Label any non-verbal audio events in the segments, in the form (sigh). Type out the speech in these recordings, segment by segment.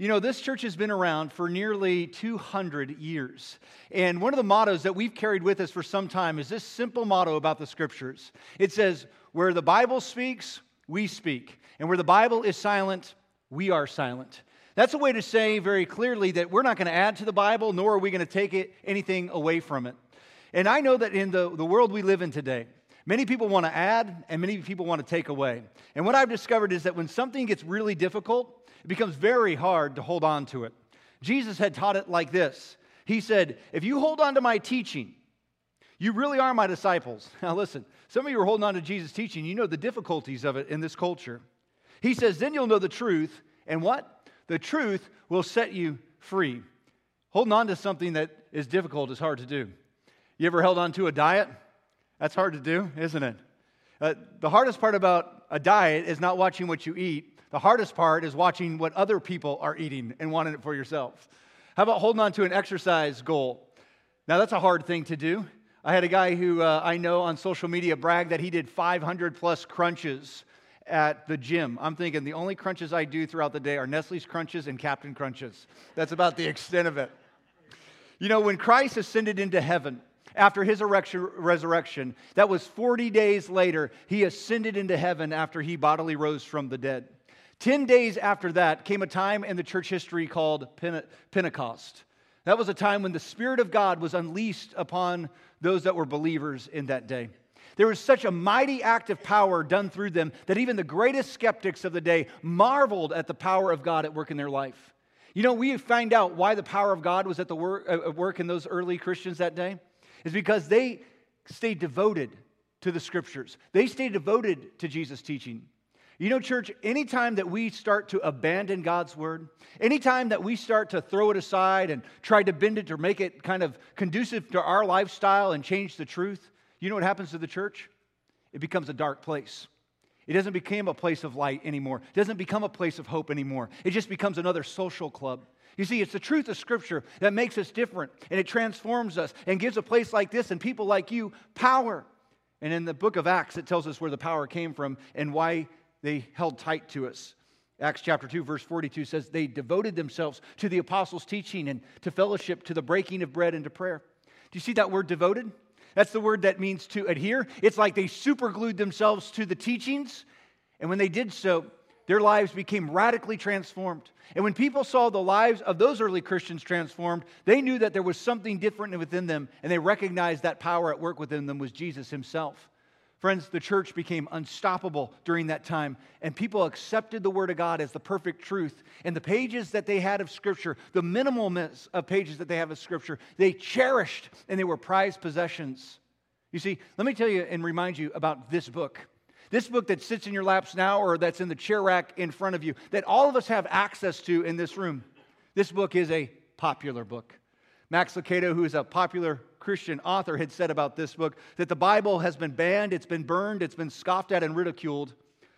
You know, this church has been around for nearly 200 years. And one of the mottos that we've carried with us for some time is this simple motto about the scriptures it says, Where the Bible speaks, we speak. And where the Bible is silent, we are silent. That's a way to say very clearly that we're not going to add to the Bible, nor are we going to take it, anything away from it. And I know that in the, the world we live in today, many people want to add and many people want to take away. And what I've discovered is that when something gets really difficult, it becomes very hard to hold on to it. Jesus had taught it like this He said, If you hold on to my teaching, you really are my disciples. (laughs) Now, listen, some of you are holding on to Jesus' teaching. You know the difficulties of it in this culture. He says, Then you'll know the truth, and what? The truth will set you free. Holding on to something that is difficult is hard to do. You ever held on to a diet? That's hard to do, isn't it? Uh, the hardest part about a diet is not watching what you eat. The hardest part is watching what other people are eating and wanting it for yourself. How about holding on to an exercise goal? Now, that's a hard thing to do. I had a guy who uh, I know on social media brag that he did 500 plus crunches at the gym. I'm thinking the only crunches I do throughout the day are Nestle's crunches and Captain crunches. That's about the extent of it. You know, when Christ ascended into heaven, after his resurrection. That was 40 days later. He ascended into heaven after he bodily rose from the dead. Ten days after that came a time in the church history called Pentecost. That was a time when the Spirit of God was unleashed upon those that were believers in that day. There was such a mighty act of power done through them that even the greatest skeptics of the day marveled at the power of God at work in their life. You know, we find out why the power of God was at the work, uh, at work in those early Christians that day is because they stayed devoted to the scriptures. They stayed devoted to Jesus' teaching. You know, church, anytime that we start to abandon God's word, anytime that we start to throw it aside and try to bend it or make it kind of conducive to our lifestyle and change the truth, you know what happens to the church? It becomes a dark place. It doesn't become a place of light anymore. It doesn't become a place of hope anymore. It just becomes another social club. You see, it's the truth of Scripture that makes us different and it transforms us and gives a place like this and people like you power. And in the book of Acts, it tells us where the power came from and why they held tight to us. Acts chapter 2, verse 42 says, They devoted themselves to the apostles' teaching and to fellowship, to the breaking of bread and to prayer. Do you see that word devoted? That's the word that means to adhere. It's like they superglued themselves to the teachings. And when they did so, their lives became radically transformed. And when people saw the lives of those early Christians transformed, they knew that there was something different within them, and they recognized that power at work within them was Jesus himself. Friends, the church became unstoppable during that time, and people accepted the Word of God as the perfect truth. And the pages that they had of Scripture, the minimalness of pages that they have of Scripture, they cherished and they were prized possessions. You see, let me tell you and remind you about this book. This book that sits in your laps now or that's in the chair rack in front of you, that all of us have access to in this room, this book is a popular book. Max Lucado, who is a popular Christian author, had said about this book that the Bible has been banned, it's been burned, it's been scoffed at and ridiculed.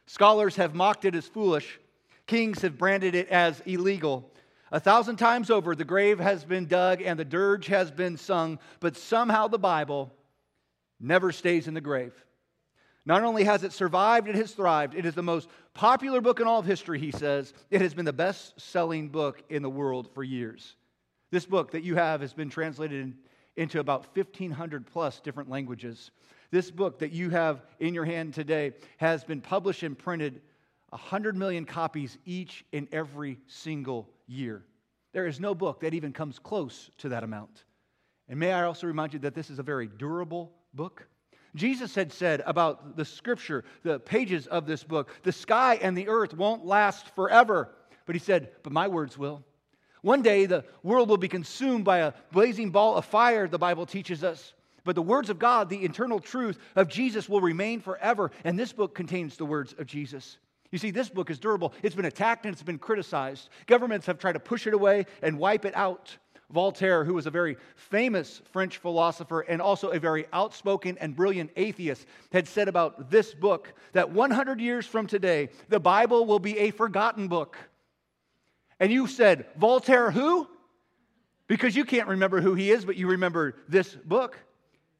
Scholars have mocked it as foolish, kings have branded it as illegal. A thousand times over, the grave has been dug and the dirge has been sung, but somehow the Bible never stays in the grave. Not only has it survived, it has thrived. It is the most popular book in all of history, he says. It has been the best selling book in the world for years. This book that you have has been translated into about 1,500 plus different languages. This book that you have in your hand today has been published and printed 100 million copies each and every single year. There is no book that even comes close to that amount. And may I also remind you that this is a very durable book. Jesus had said about the scripture, the pages of this book, the sky and the earth won't last forever. But he said, But my words will. One day the world will be consumed by a blazing ball of fire, the Bible teaches us. But the words of God, the eternal truth of Jesus, will remain forever. And this book contains the words of Jesus. You see, this book is durable. It's been attacked and it's been criticized. Governments have tried to push it away and wipe it out. Voltaire, who was a very famous French philosopher and also a very outspoken and brilliant atheist, had said about this book that 100 years from today, the Bible will be a forgotten book. And you said, Voltaire, who? Because you can't remember who he is, but you remember this book.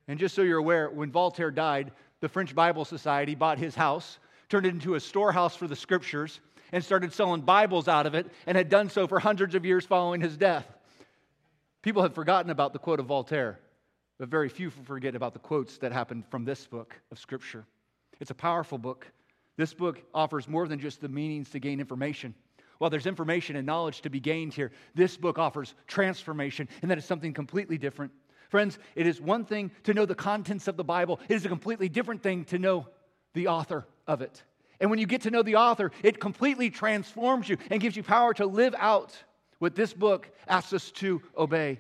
And just so you're aware, when Voltaire died, the French Bible Society bought his house, turned it into a storehouse for the scriptures, and started selling Bibles out of it and had done so for hundreds of years following his death. People have forgotten about the quote of Voltaire, but very few forget about the quotes that happened from this book of Scripture. It's a powerful book. This book offers more than just the meanings to gain information. While there's information and knowledge to be gained here, this book offers transformation, and that is something completely different. Friends, it is one thing to know the contents of the Bible, it is a completely different thing to know the author of it. And when you get to know the author, it completely transforms you and gives you power to live out what this book asks us to obey.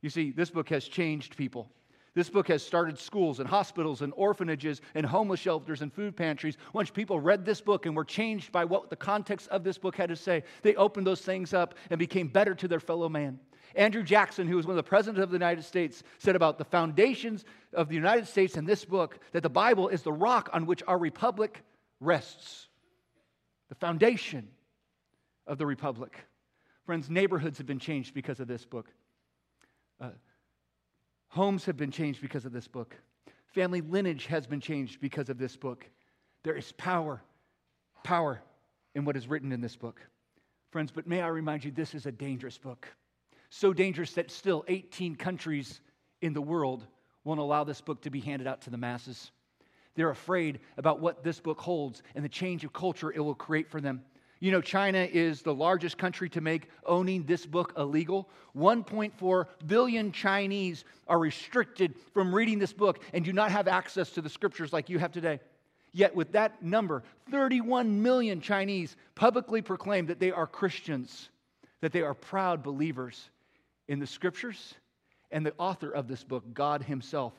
You see, this book has changed people. This book has started schools and hospitals and orphanages and homeless shelters and food pantries. Once people read this book and were changed by what the context of this book had to say, they opened those things up and became better to their fellow man. Andrew Jackson, who was one of the presidents of the United States, said about the foundations of the United States in this book that the Bible is the rock on which our republic rests. The foundation of the republic. Friends, neighborhoods have been changed because of this book. Uh, homes have been changed because of this book. Family lineage has been changed because of this book. There is power, power in what is written in this book. Friends, but may I remind you, this is a dangerous book. So dangerous that still 18 countries in the world won't allow this book to be handed out to the masses. They're afraid about what this book holds and the change of culture it will create for them. You know, China is the largest country to make owning this book illegal. 1.4 billion Chinese are restricted from reading this book and do not have access to the scriptures like you have today. Yet, with that number, 31 million Chinese publicly proclaim that they are Christians, that they are proud believers in the scriptures and the author of this book, God Himself.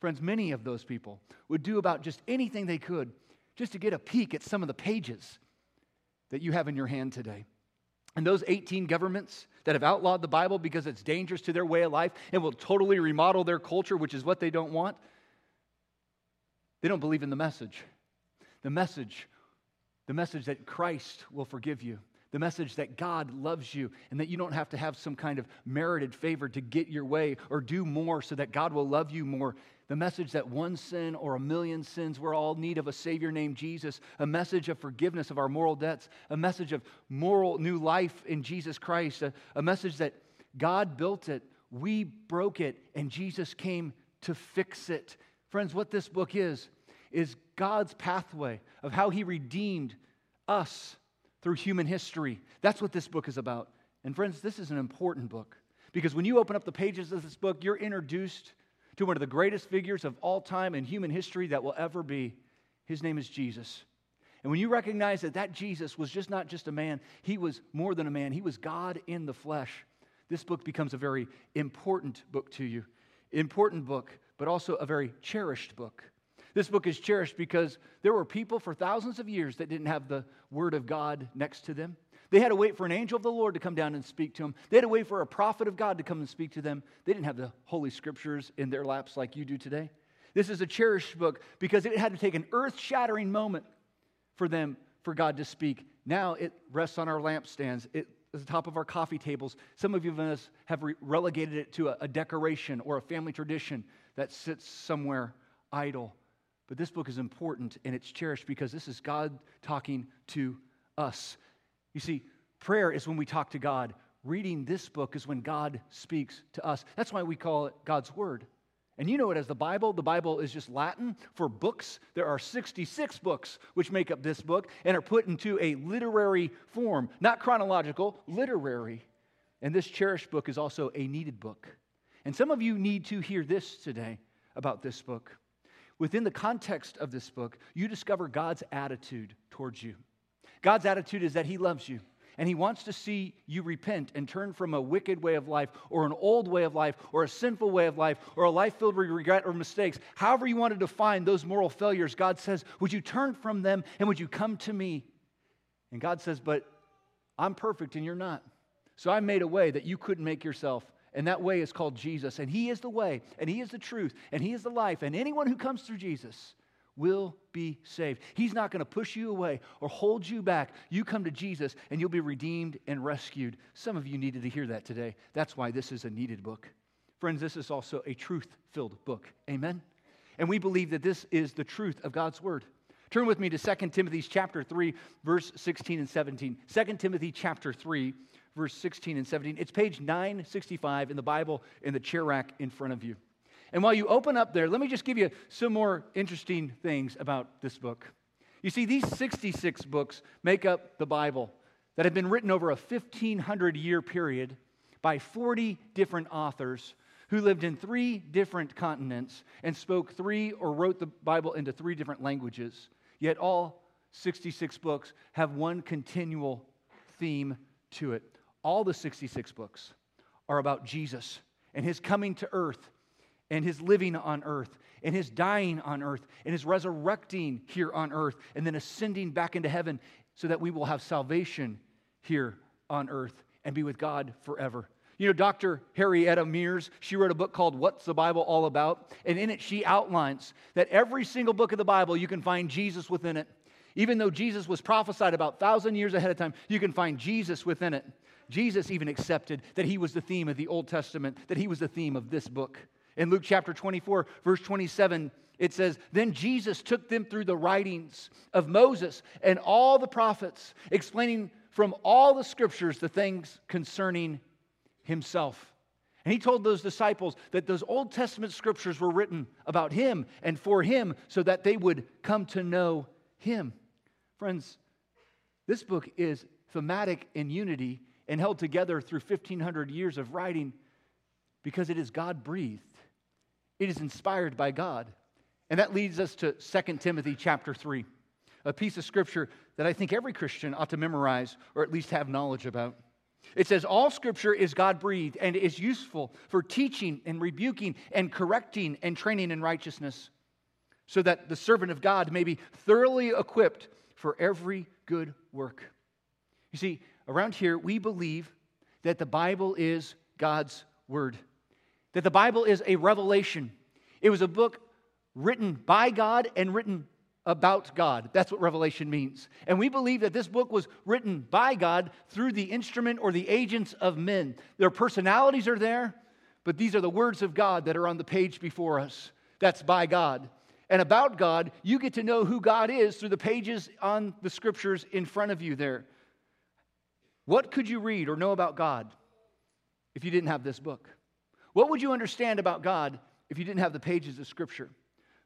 Friends, many of those people would do about just anything they could just to get a peek at some of the pages that you have in your hand today. And those 18 governments that have outlawed the Bible because it's dangerous to their way of life and will totally remodel their culture, which is what they don't want, they don't believe in the message. The message, the message that Christ will forgive you, the message that God loves you and that you don't have to have some kind of merited favor to get your way or do more so that God will love you more the message that one sin or a million sins, we're all in need of a Savior named Jesus, a message of forgiveness of our moral debts, a message of moral new life in Jesus Christ, a, a message that God built it, we broke it, and Jesus came to fix it. Friends, what this book is, is God's pathway of how He redeemed us through human history. That's what this book is about. And friends, this is an important book because when you open up the pages of this book, you're introduced to one of the greatest figures of all time in human history that will ever be. His name is Jesus. And when you recognize that that Jesus was just not just a man, he was more than a man, he was God in the flesh, this book becomes a very important book to you. Important book, but also a very cherished book. This book is cherished because there were people for thousands of years that didn't have the Word of God next to them. They had to wait for an angel of the Lord to come down and speak to them. They had to wait for a prophet of God to come and speak to them. They didn't have the Holy Scriptures in their laps like you do today. This is a cherished book because it had to take an earth shattering moment for them, for God to speak. Now it rests on our lampstands. It at the top of our coffee tables. Some of you of us have re- relegated it to a, a decoration or a family tradition that sits somewhere idle. But this book is important and it's cherished because this is God talking to us. You see, prayer is when we talk to God. Reading this book is when God speaks to us. That's why we call it God's Word. And you know it as the Bible. The Bible is just Latin for books. There are 66 books which make up this book and are put into a literary form, not chronological, literary. And this cherished book is also a needed book. And some of you need to hear this today about this book. Within the context of this book, you discover God's attitude towards you. God's attitude is that He loves you. And he wants to see you repent and turn from a wicked way of life or an old way of life or a sinful way of life or a life filled with regret or mistakes. However, you want to define those moral failures, God says, Would you turn from them and would you come to me? And God says, But I'm perfect and you're not. So I made a way that you couldn't make yourself. And that way is called Jesus. And He is the way, and He is the truth, and He is the life. And anyone who comes through Jesus will be saved. He's not going to push you away or hold you back. You come to Jesus and you'll be redeemed and rescued. Some of you needed to hear that today. That's why this is a needed book. Friends, this is also a truth filled book. Amen? And we believe that this is the truth of God's word. Turn with me to 2 Timothy chapter 3, verse 16 and 17. 2 Timothy chapter 3, verse 16 and 17. It's page 965 in the Bible in the chair rack in front of you. And while you open up there, let me just give you some more interesting things about this book. You see, these 66 books make up the Bible that have been written over a 1,500 year period by 40 different authors who lived in three different continents and spoke three or wrote the Bible into three different languages. Yet all 66 books have one continual theme to it. All the 66 books are about Jesus and his coming to earth and his living on earth and his dying on earth and his resurrecting here on earth and then ascending back into heaven so that we will have salvation here on earth and be with God forever. You know, Dr. Henrietta Mears, she wrote a book called What's the Bible All About? And in it, she outlines that every single book of the Bible, you can find Jesus within it. Even though Jesus was prophesied about thousand years ahead of time, you can find Jesus within it. Jesus even accepted that he was the theme of the Old Testament, that he was the theme of this book. In Luke chapter 24, verse 27, it says, Then Jesus took them through the writings of Moses and all the prophets, explaining from all the scriptures the things concerning himself. And he told those disciples that those Old Testament scriptures were written about him and for him so that they would come to know him. Friends, this book is thematic in unity and held together through 1,500 years of writing because it is God breathed. It is inspired by God. And that leads us to 2 Timothy chapter 3, a piece of scripture that I think every Christian ought to memorize or at least have knowledge about. It says, All scripture is God breathed and is useful for teaching and rebuking and correcting and training in righteousness, so that the servant of God may be thoroughly equipped for every good work. You see, around here, we believe that the Bible is God's word that the Bible is a revelation. It was a book written by God and written about God. That's what Revelation means. And we believe that this book was written by God through the instrument or the agents of men. Their personalities are there, but these are the words of God that are on the page before us. That's by God. And about God, you get to know who God is through the pages on the scriptures in front of you there. What could you read or know about God if you didn't have this book? What would you understand about God if you didn't have the pages of Scripture?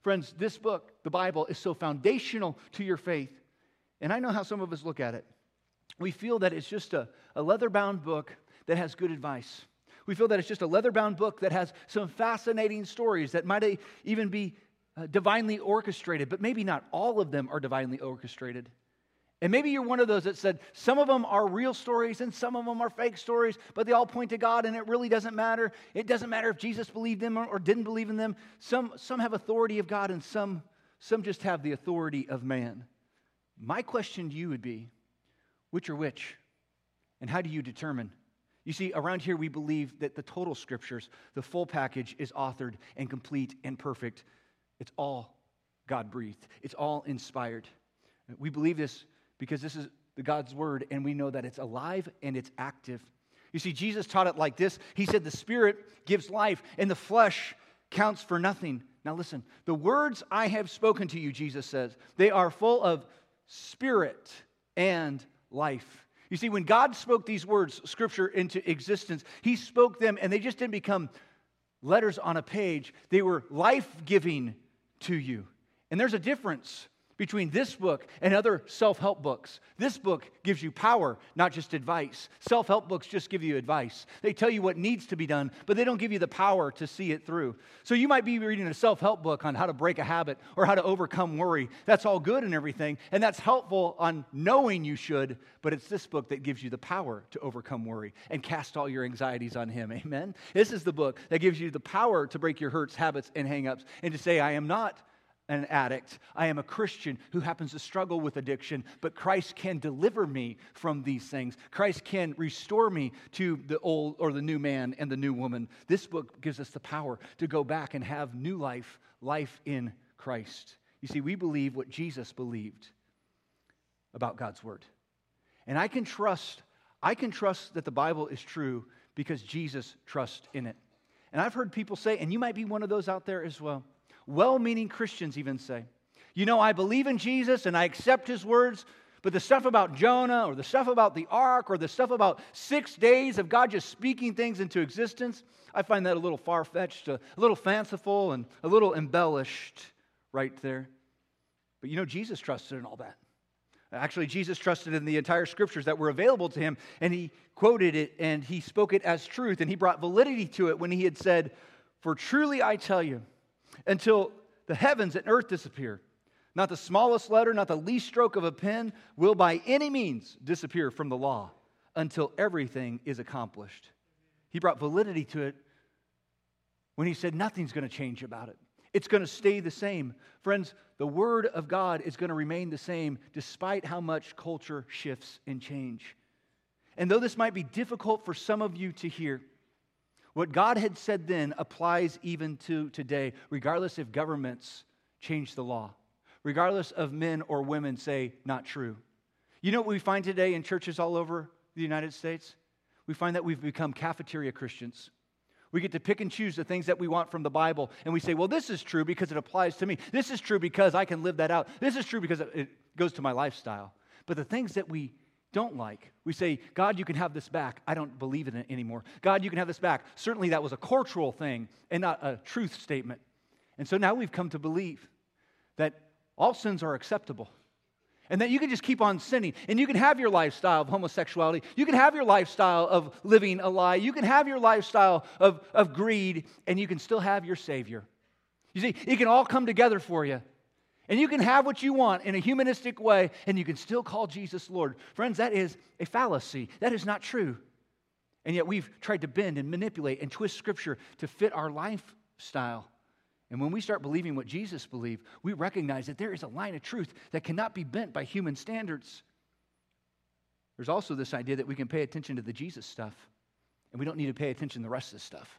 Friends, this book, the Bible, is so foundational to your faith. And I know how some of us look at it. We feel that it's just a, a leather bound book that has good advice. We feel that it's just a leather bound book that has some fascinating stories that might even be uh, divinely orchestrated, but maybe not all of them are divinely orchestrated. And maybe you're one of those that said some of them are real stories and some of them are fake stories, but they all point to God and it really doesn't matter. It doesn't matter if Jesus believed them or, didn't believe in them. Some, some have authority of God and some, some just have the authority of man. My question to you would be which are which? And how do you determine? You see, around here we believe that the total scriptures, the full package, is authored and complete and perfect. It's all God breathed, it's all inspired. We believe this because this is the God's word and we know that it's alive and it's active. You see, Jesus taught it like this He said, The Spirit gives life and the flesh counts for nothing. Now, listen, the words I have spoken to you, Jesus says, they are full of spirit and life. You see, when God spoke these words, scripture, into existence, He spoke them and they just didn't become letters on a page, they were life giving to you. And there's a difference between this book and other self help books. This book gives you power, not just advice. Self help books just give you advice. They tell you what needs to be done, but they don't give you the power to see it through. So you might be reading a self help book on how to break a habit or how to overcome worry. That's all good and everything, and that's helpful on knowing you should, but it's this book that gives you the power to overcome worry and cast all your anxieties on Him. Amen? This is the book that gives you the power to break your hurts, habits, and hangups and to say, I am not an addict. I am a Christian who happens to struggle with addiction, but Christ can deliver me from these things. Christ can restore me to the old or the new man and the new woman. This book gives us the power to go back and have new life, life in Christ. You see, we believe what Jesus believed about God's word. And I can trust I can trust that the Bible is true because Jesus trusts in it. And I've heard people say, and you might be one of those out there as well well meaning Christians even say, You know, I believe in Jesus and I accept his words, but the stuff about Jonah or the stuff about the ark or the stuff about six days of God just speaking things into existence, I find that a little far fetched, a little fanciful, and a little embellished right there. But you know, Jesus trusted in all that. Actually, Jesus trusted in the entire scriptures that were available to him, and he quoted it and he spoke it as truth, and he brought validity to it when he had said, For truly I tell you, until the heavens and earth disappear, not the smallest letter, not the least stroke of a pen will by any means disappear from the law until everything is accomplished. He brought validity to it when he said nothing's going to change about it. It's going to stay the same. Friends, the Word of God is going to remain the same despite how much culture shifts and change. And though this might be difficult for some of you to hear, what God had said then applies even to today, regardless if governments change the law regardless of men or women say not true. You know what we find today in churches all over the United States? We find that we've become cafeteria Christians. We get to pick and choose the things that we want from the Bible, and we say, well, this is true because it applies to me. This is true because I can live that out. This is true because it goes to my lifestyle. But the things that we don't like, we say, God, you can have this back. I don't believe in it anymore. God, you can have this back. Certainly that was a cultural thing and not a truth statement. And so now we've come to believe that all sins are acceptable. And that you can just keep on sinning. And you can have your lifestyle of homosexuality. You can have your lifestyle of living a lie. You can have your lifestyle of, of greed, and you can still have your Savior. You see, it can all come together for you. And you can have what you want in a humanistic way, and you can still call Jesus Lord. Friends, that is a fallacy. That is not true. And yet we've tried to bend and manipulate and twist Scripture to fit our lifestyle. And when we start believing what Jesus believed, we recognize that there is a line of truth that cannot be bent by human standards. There's also this idea that we can pay attention to the Jesus stuff, and we don't need to pay attention to the rest of the stuff.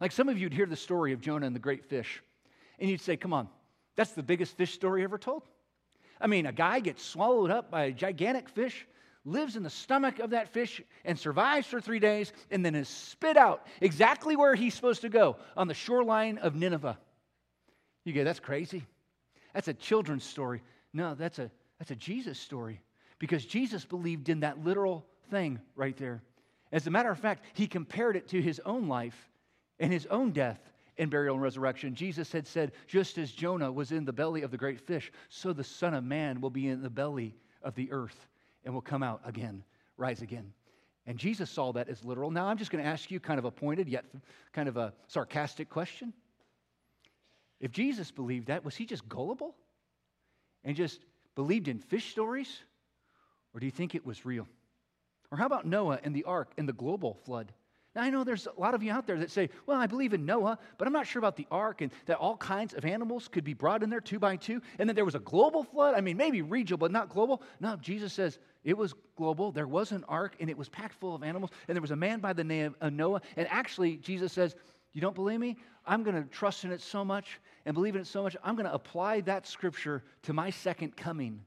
Like some of you would hear the story of Jonah and the great fish, and you'd say, Come on, that's the biggest fish story ever told. I mean, a guy gets swallowed up by a gigantic fish, lives in the stomach of that fish and survives for three days and then is spit out exactly where he's supposed to go on the shoreline of Nineveh. You go, that's crazy. That's a children's story. No, that's a, that's a Jesus story because Jesus believed in that literal thing right there. As a matter of fact, he compared it to his own life and his own death and burial and resurrection. Jesus had said, just as Jonah was in the belly of the great fish, so the Son of Man will be in the belly of the earth and will come out again, rise again. And Jesus saw that as literal. Now, I'm just going to ask you kind of a pointed yet kind of a sarcastic question. If Jesus believed that, was he just gullible and just believed in fish stories? Or do you think it was real? Or how about Noah and the ark and the global flood? Now, I know there's a lot of you out there that say, well, I believe in Noah, but I'm not sure about the ark and that all kinds of animals could be brought in there two by two, and that there was a global flood. I mean, maybe regional, but not global. No, Jesus says it was global. There was an ark, and it was packed full of animals, and there was a man by the name of Noah. And actually, Jesus says, You don't believe me? I'm going to trust in it so much and believe in it so much, I'm going to apply that scripture to my second coming.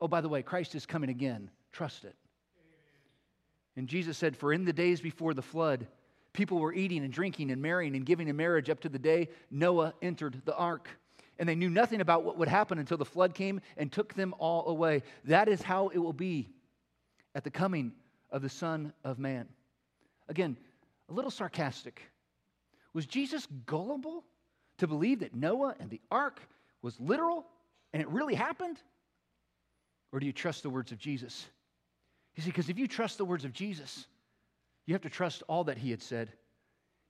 Oh, by the way, Christ is coming again. Trust it. And Jesus said, For in the days before the flood, people were eating and drinking and marrying and giving in marriage up to the day Noah entered the ark. And they knew nothing about what would happen until the flood came and took them all away. That is how it will be at the coming of the Son of Man. Again, a little sarcastic. Was Jesus gullible to believe that Noah and the ark was literal and it really happened? Or do you trust the words of Jesus? You see, because if you trust the words of Jesus, you have to trust all that he had said.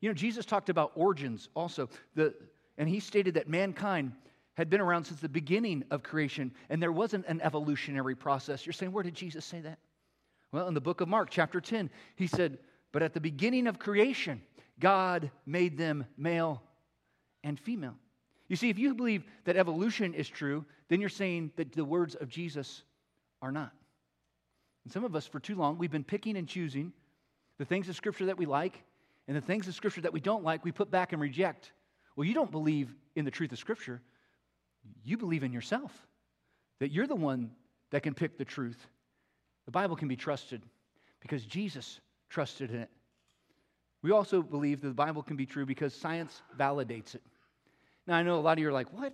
You know, Jesus talked about origins also, the, and he stated that mankind had been around since the beginning of creation, and there wasn't an evolutionary process. You're saying, where did Jesus say that? Well, in the book of Mark, chapter 10, he said, But at the beginning of creation, God made them male and female. You see, if you believe that evolution is true, then you're saying that the words of Jesus are not. And some of us, for too long, we've been picking and choosing the things of Scripture that we like and the things of Scripture that we don't like, we put back and reject. Well, you don't believe in the truth of Scripture. You believe in yourself, that you're the one that can pick the truth. The Bible can be trusted because Jesus trusted in it. We also believe that the Bible can be true because science validates it. Now, I know a lot of you are like, what?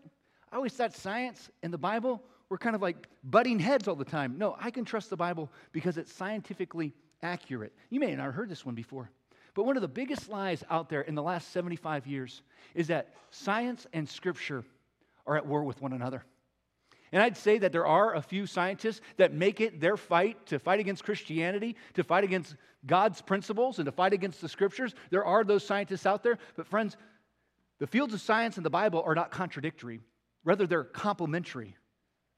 I always thought science and the Bible were kind of like butting heads all the time. No, I can trust the Bible because it's scientifically accurate. You may not have heard this one before. But one of the biggest lies out there in the last 75 years is that science and scripture are at war with one another. And I'd say that there are a few scientists that make it their fight to fight against Christianity, to fight against God's principles, and to fight against the scriptures. There are those scientists out there. But, friends, the fields of science and the Bible are not contradictory, rather, they're complementary.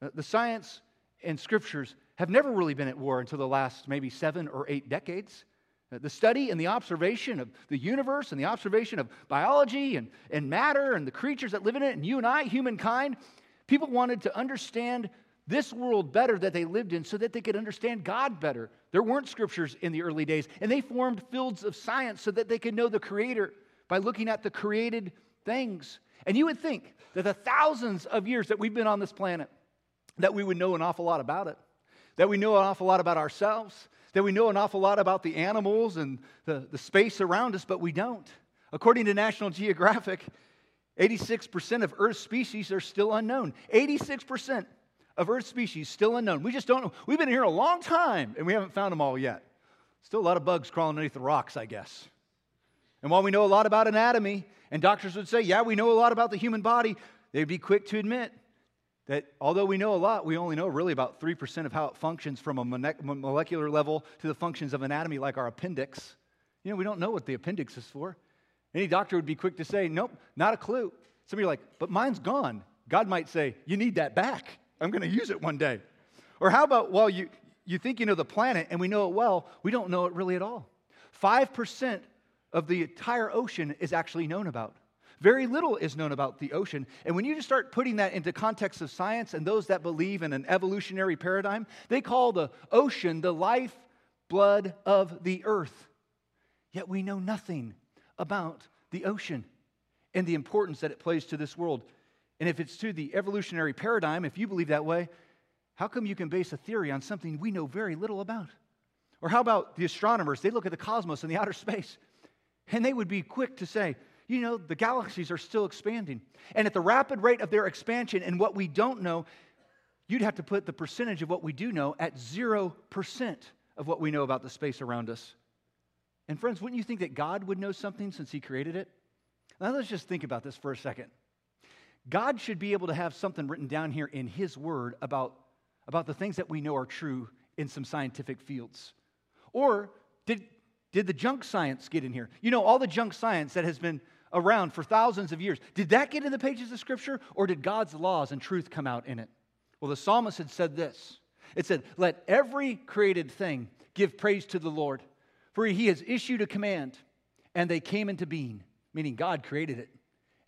Uh, the science and scriptures have never really been at war until the last maybe seven or eight decades. Uh, the study and the observation of the universe and the observation of biology and, and matter and the creatures that live in it, and you and I, humankind, people wanted to understand this world better that they lived in so that they could understand God better. There weren't scriptures in the early days, and they formed fields of science so that they could know the Creator by looking at the created things. And you would think that the thousands of years that we've been on this planet, that we would know an awful lot about it, that we know an awful lot about ourselves, that we know an awful lot about the animals and the, the space around us, but we don't. According to National Geographic, 86% of Earth's species are still unknown. 86% of Earth's species still unknown. We just don't know. We've been here a long time and we haven't found them all yet. Still a lot of bugs crawling underneath the rocks, I guess. And while we know a lot about anatomy, and doctors would say, yeah, we know a lot about the human body, they'd be quick to admit that although we know a lot, we only know really about 3% of how it functions from a molecular level to the functions of anatomy, like our appendix. You know, we don't know what the appendix is for. Any doctor would be quick to say, nope, not a clue. Some of you are like, but mine's gone. God might say, you need that back. I'm going to use it one day. Or how about, well, you, you think you know the planet and we know it well, we don't know it really at all. 5% of the entire ocean is actually known about. Very little is known about the ocean. And when you just start putting that into context of science and those that believe in an evolutionary paradigm, they call the ocean the life blood of the earth. Yet we know nothing about the ocean and the importance that it plays to this world. And if it's to the evolutionary paradigm, if you believe that way, how come you can base a theory on something we know very little about? Or how about the astronomers? They look at the cosmos and the outer space, and they would be quick to say, you know, the galaxies are still expanding. And at the rapid rate of their expansion and what we don't know, you'd have to put the percentage of what we do know at 0% of what we know about the space around us. And friends, wouldn't you think that God would know something since He created it? Now let's just think about this for a second. God should be able to have something written down here in His Word about, about the things that we know are true in some scientific fields. Or did, did the junk science get in here? You know, all the junk science that has been around for thousands of years. Did that get in the pages of Scripture, or did God's laws and truth come out in it? Well, the psalmist had said this it said, Let every created thing give praise to the Lord, for he has issued a command, and they came into being, meaning God created it.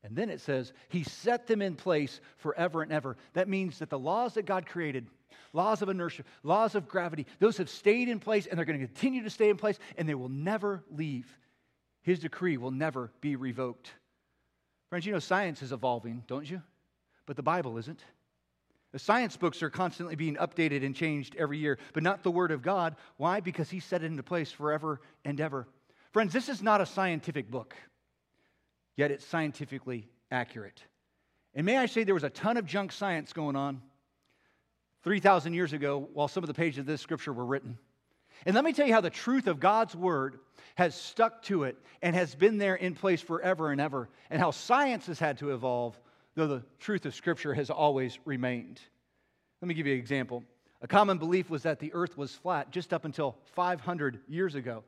And then it says, He set them in place forever and ever. That means that the laws that God created, laws of inertia, laws of gravity, those have stayed in place and they're going to continue to stay in place and they will never leave. His decree will never be revoked. Friends, you know science is evolving, don't you? But the Bible isn't. The science books are constantly being updated and changed every year, but not the Word of God. Why? Because He set it into place forever and ever. Friends, this is not a scientific book, yet it's scientifically accurate. And may I say, there was a ton of junk science going on 3,000 years ago while some of the pages of this scripture were written. And let me tell you how the truth of God's word has stuck to it and has been there in place forever and ever, and how science has had to evolve, though the truth of Scripture has always remained. Let me give you an example. A common belief was that the earth was flat just up until 500 years ago.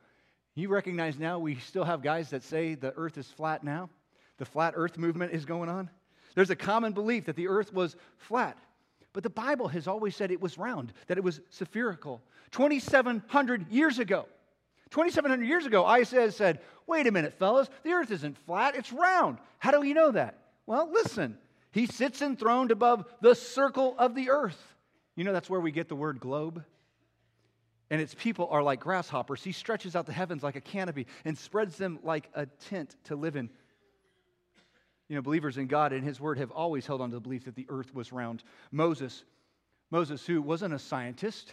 You recognize now we still have guys that say the earth is flat now? The flat earth movement is going on? There's a common belief that the earth was flat. But the Bible has always said it was round, that it was spherical. 2,700 years ago, 2,700 years ago, Isaiah said, Wait a minute, fellas, the earth isn't flat, it's round. How do we know that? Well, listen, he sits enthroned above the circle of the earth. You know, that's where we get the word globe. And its people are like grasshoppers. He stretches out the heavens like a canopy and spreads them like a tent to live in. You know, believers in God and His Word have always held on to the belief that the earth was round. Moses, Moses, who wasn't a scientist,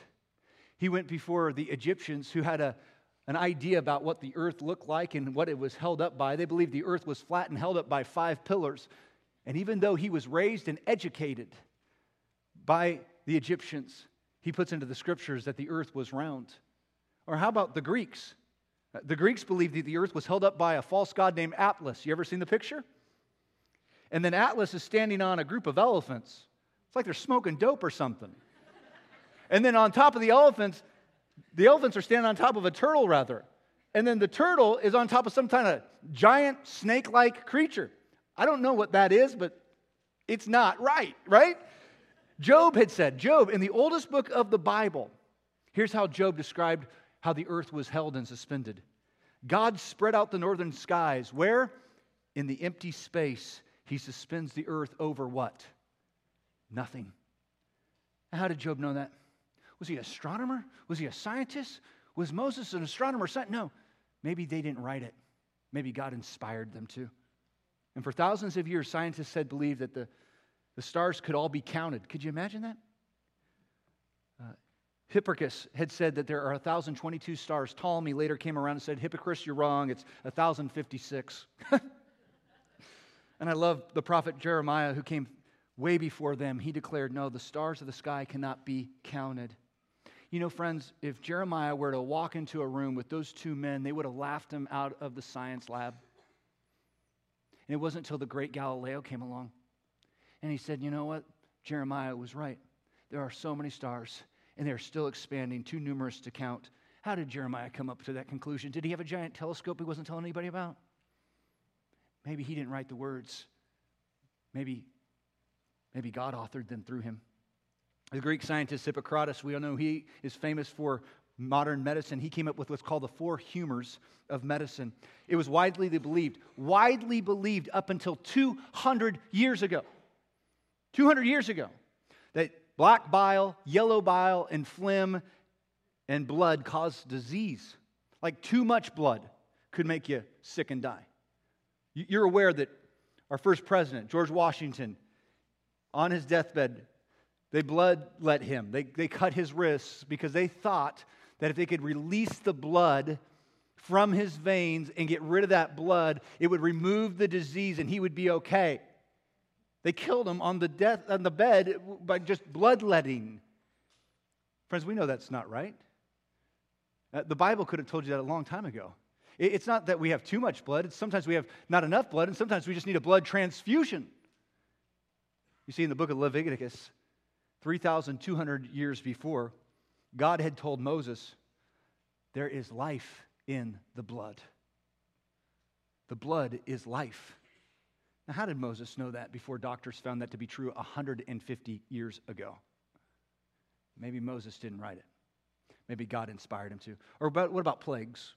he went before the Egyptians who had a, an idea about what the earth looked like and what it was held up by. They believed the earth was flat and held up by five pillars. And even though he was raised and educated by the Egyptians, he puts into the scriptures that the earth was round. Or how about the Greeks? The Greeks believed that the earth was held up by a false god named Atlas. You ever seen the picture? And then Atlas is standing on a group of elephants. It's like they're smoking dope or something. and then on top of the elephants, the elephants are standing on top of a turtle, rather. And then the turtle is on top of some kind of giant snake like creature. I don't know what that is, but it's not right, right? Job had said, Job, in the oldest book of the Bible, here's how Job described how the earth was held and suspended. God spread out the northern skies. Where? In the empty space, he suspends the earth over what? Nothing. How did Job know that? Was he an astronomer? Was he a scientist? Was Moses an astronomer? No. Maybe they didn't write it. Maybe God inspired them to. And for thousands of years, scientists had believed that the, the stars could all be counted. Could you imagine that? Uh, Hipparchus had said that there are 1,022 stars. Ptolemy later came around and said, Hipparchus, you're wrong. It's 1,056. (laughs) and I love the prophet Jeremiah, who came way before them. He declared, No, the stars of the sky cannot be counted. You know, friends, if Jeremiah were to walk into a room with those two men, they would have laughed him out of the science lab. And it wasn't until the great Galileo came along. And he said, You know what? Jeremiah was right. There are so many stars, and they're still expanding, too numerous to count. How did Jeremiah come up to that conclusion? Did he have a giant telescope he wasn't telling anybody about? Maybe he didn't write the words. Maybe, maybe God authored them through him. The Greek scientist Hippocrates, we all know he is famous for modern medicine. He came up with what's called the four humors of medicine. It was widely believed, widely believed up until 200 years ago. 200 years ago, that black bile, yellow bile, and phlegm and blood cause disease. Like too much blood could make you sick and die. You're aware that our first president, George Washington, on his deathbed, they bloodlet him. They, they cut his wrists because they thought that if they could release the blood from his veins and get rid of that blood, it would remove the disease and he would be okay. They killed him on the death on the bed by just bloodletting. Friends, we know that's not right. Uh, the Bible could have told you that a long time ago. It, it's not that we have too much blood, it's sometimes we have not enough blood, and sometimes we just need a blood transfusion. You see, in the book of Leviticus, 3,200 years before, God had told Moses, There is life in the blood. The blood is life. Now, how did Moses know that before doctors found that to be true 150 years ago? Maybe Moses didn't write it. Maybe God inspired him to. Or about, what about plagues?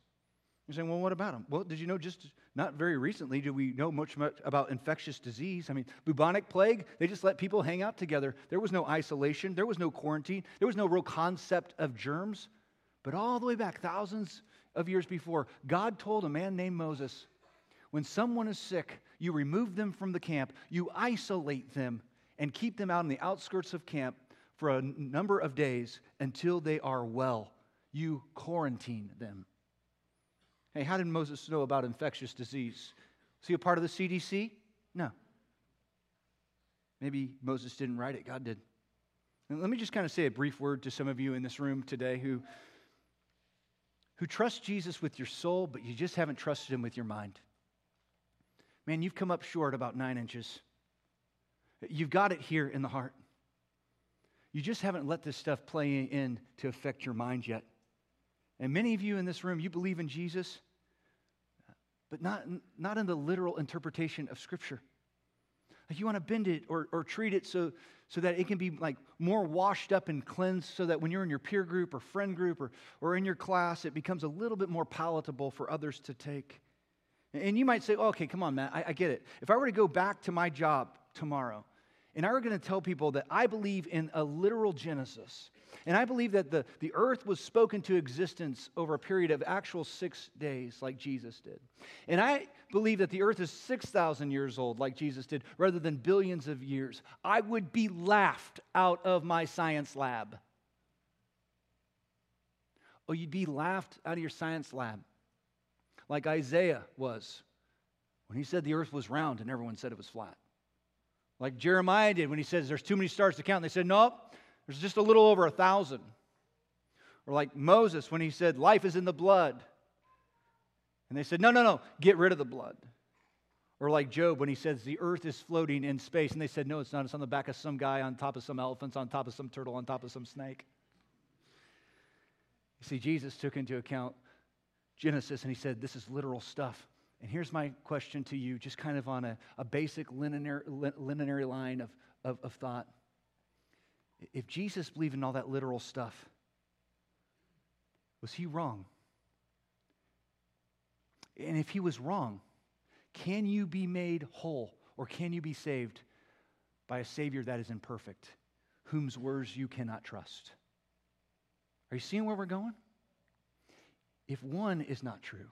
You're saying, well, what about them? Well, did you know just not very recently do we know much, much about infectious disease? I mean, bubonic plague, they just let people hang out together. There was no isolation, there was no quarantine, there was no real concept of germs. But all the way back, thousands of years before, God told a man named Moses, when someone is sick, you remove them from the camp, you isolate them, and keep them out in the outskirts of camp for a number of days until they are well. You quarantine them. Hey, how did Moses know about infectious disease? Was he a part of the CDC? No. Maybe Moses didn't write it, God did. And let me just kind of say a brief word to some of you in this room today who, who trust Jesus with your soul, but you just haven't trusted him with your mind. Man, you've come up short about nine inches. You've got it here in the heart. You just haven't let this stuff play in to affect your mind yet. And many of you in this room, you believe in Jesus, but not, not in the literal interpretation of Scripture. Like you want to bend it or, or treat it so, so that it can be like more washed up and cleansed so that when you're in your peer group or friend group or, or in your class, it becomes a little bit more palatable for others to take. And you might say, oh, okay, come on, Matt, I, I get it. If I were to go back to my job tomorrow and I were going to tell people that I believe in a literal Genesis, and I believe that the, the earth was spoken to existence over a period of actual six days, like Jesus did. And I believe that the earth is 6,000 years old, like Jesus did, rather than billions of years. I would be laughed out of my science lab. Oh, you'd be laughed out of your science lab, like Isaiah was when he said the earth was round and everyone said it was flat. Like Jeremiah did when he says there's too many stars to count. They said, nope, there's just a little over a thousand. Or like Moses when he said, life is in the blood. And they said, no, no, no, get rid of the blood. Or like Job when he says the earth is floating in space. And they said, no, it's not. It's on the back of some guy, on top of some elephants, on top of some turtle, on top of some snake. You see, Jesus took into account Genesis and he said, this is literal stuff. And here's my question to you, just kind of on a, a basic linear, linear line of, of, of thought. If Jesus believed in all that literal stuff, was he wrong? And if he was wrong, can you be made whole or can you be saved by a Savior that is imperfect, whose words you cannot trust? Are you seeing where we're going? If one is not true,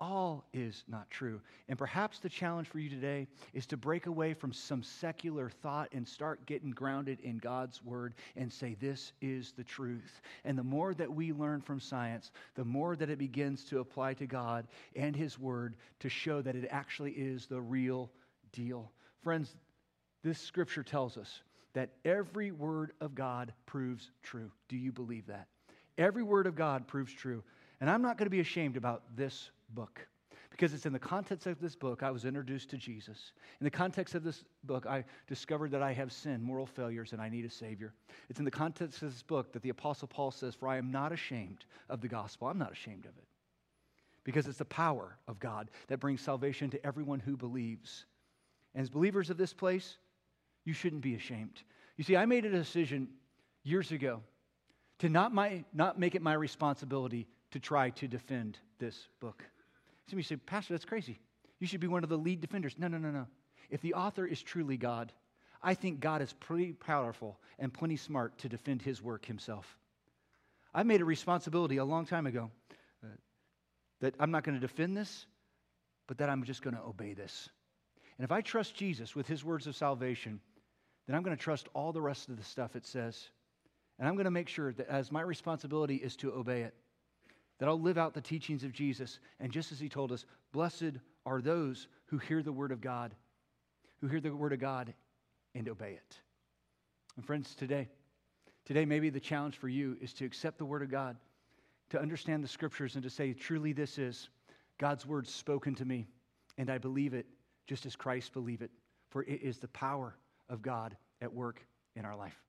all is not true. And perhaps the challenge for you today is to break away from some secular thought and start getting grounded in God's word and say, This is the truth. And the more that we learn from science, the more that it begins to apply to God and His word to show that it actually is the real deal. Friends, this scripture tells us that every word of God proves true. Do you believe that? Every word of God proves true. And I'm not going to be ashamed about this book. Because it's in the context of this book I was introduced to Jesus. In the context of this book, I discovered that I have sin, moral failures, and I need a Savior. It's in the context of this book that the Apostle Paul says, For I am not ashamed of the gospel. I'm not ashamed of it. Because it's the power of God that brings salvation to everyone who believes. And as believers of this place, you shouldn't be ashamed. You see, I made a decision years ago to not, my, not make it my responsibility to try to defend this book. Some of you say, Pastor, that's crazy. You should be one of the lead defenders. No, no, no, no. If the author is truly God, I think God is pretty powerful and plenty smart to defend his work himself. I made a responsibility a long time ago uh, that I'm not going to defend this, but that I'm just going to obey this. And if I trust Jesus with his words of salvation, then I'm going to trust all the rest of the stuff it says. And I'm going to make sure that as my responsibility is to obey it, that I'll live out the teachings of Jesus. And just as he told us, blessed are those who hear the word of God, who hear the word of God and obey it. And friends, today, today maybe the challenge for you is to accept the word of God, to understand the scriptures, and to say, truly, this is God's word spoken to me, and I believe it just as Christ believed it, for it is the power of God at work in our life.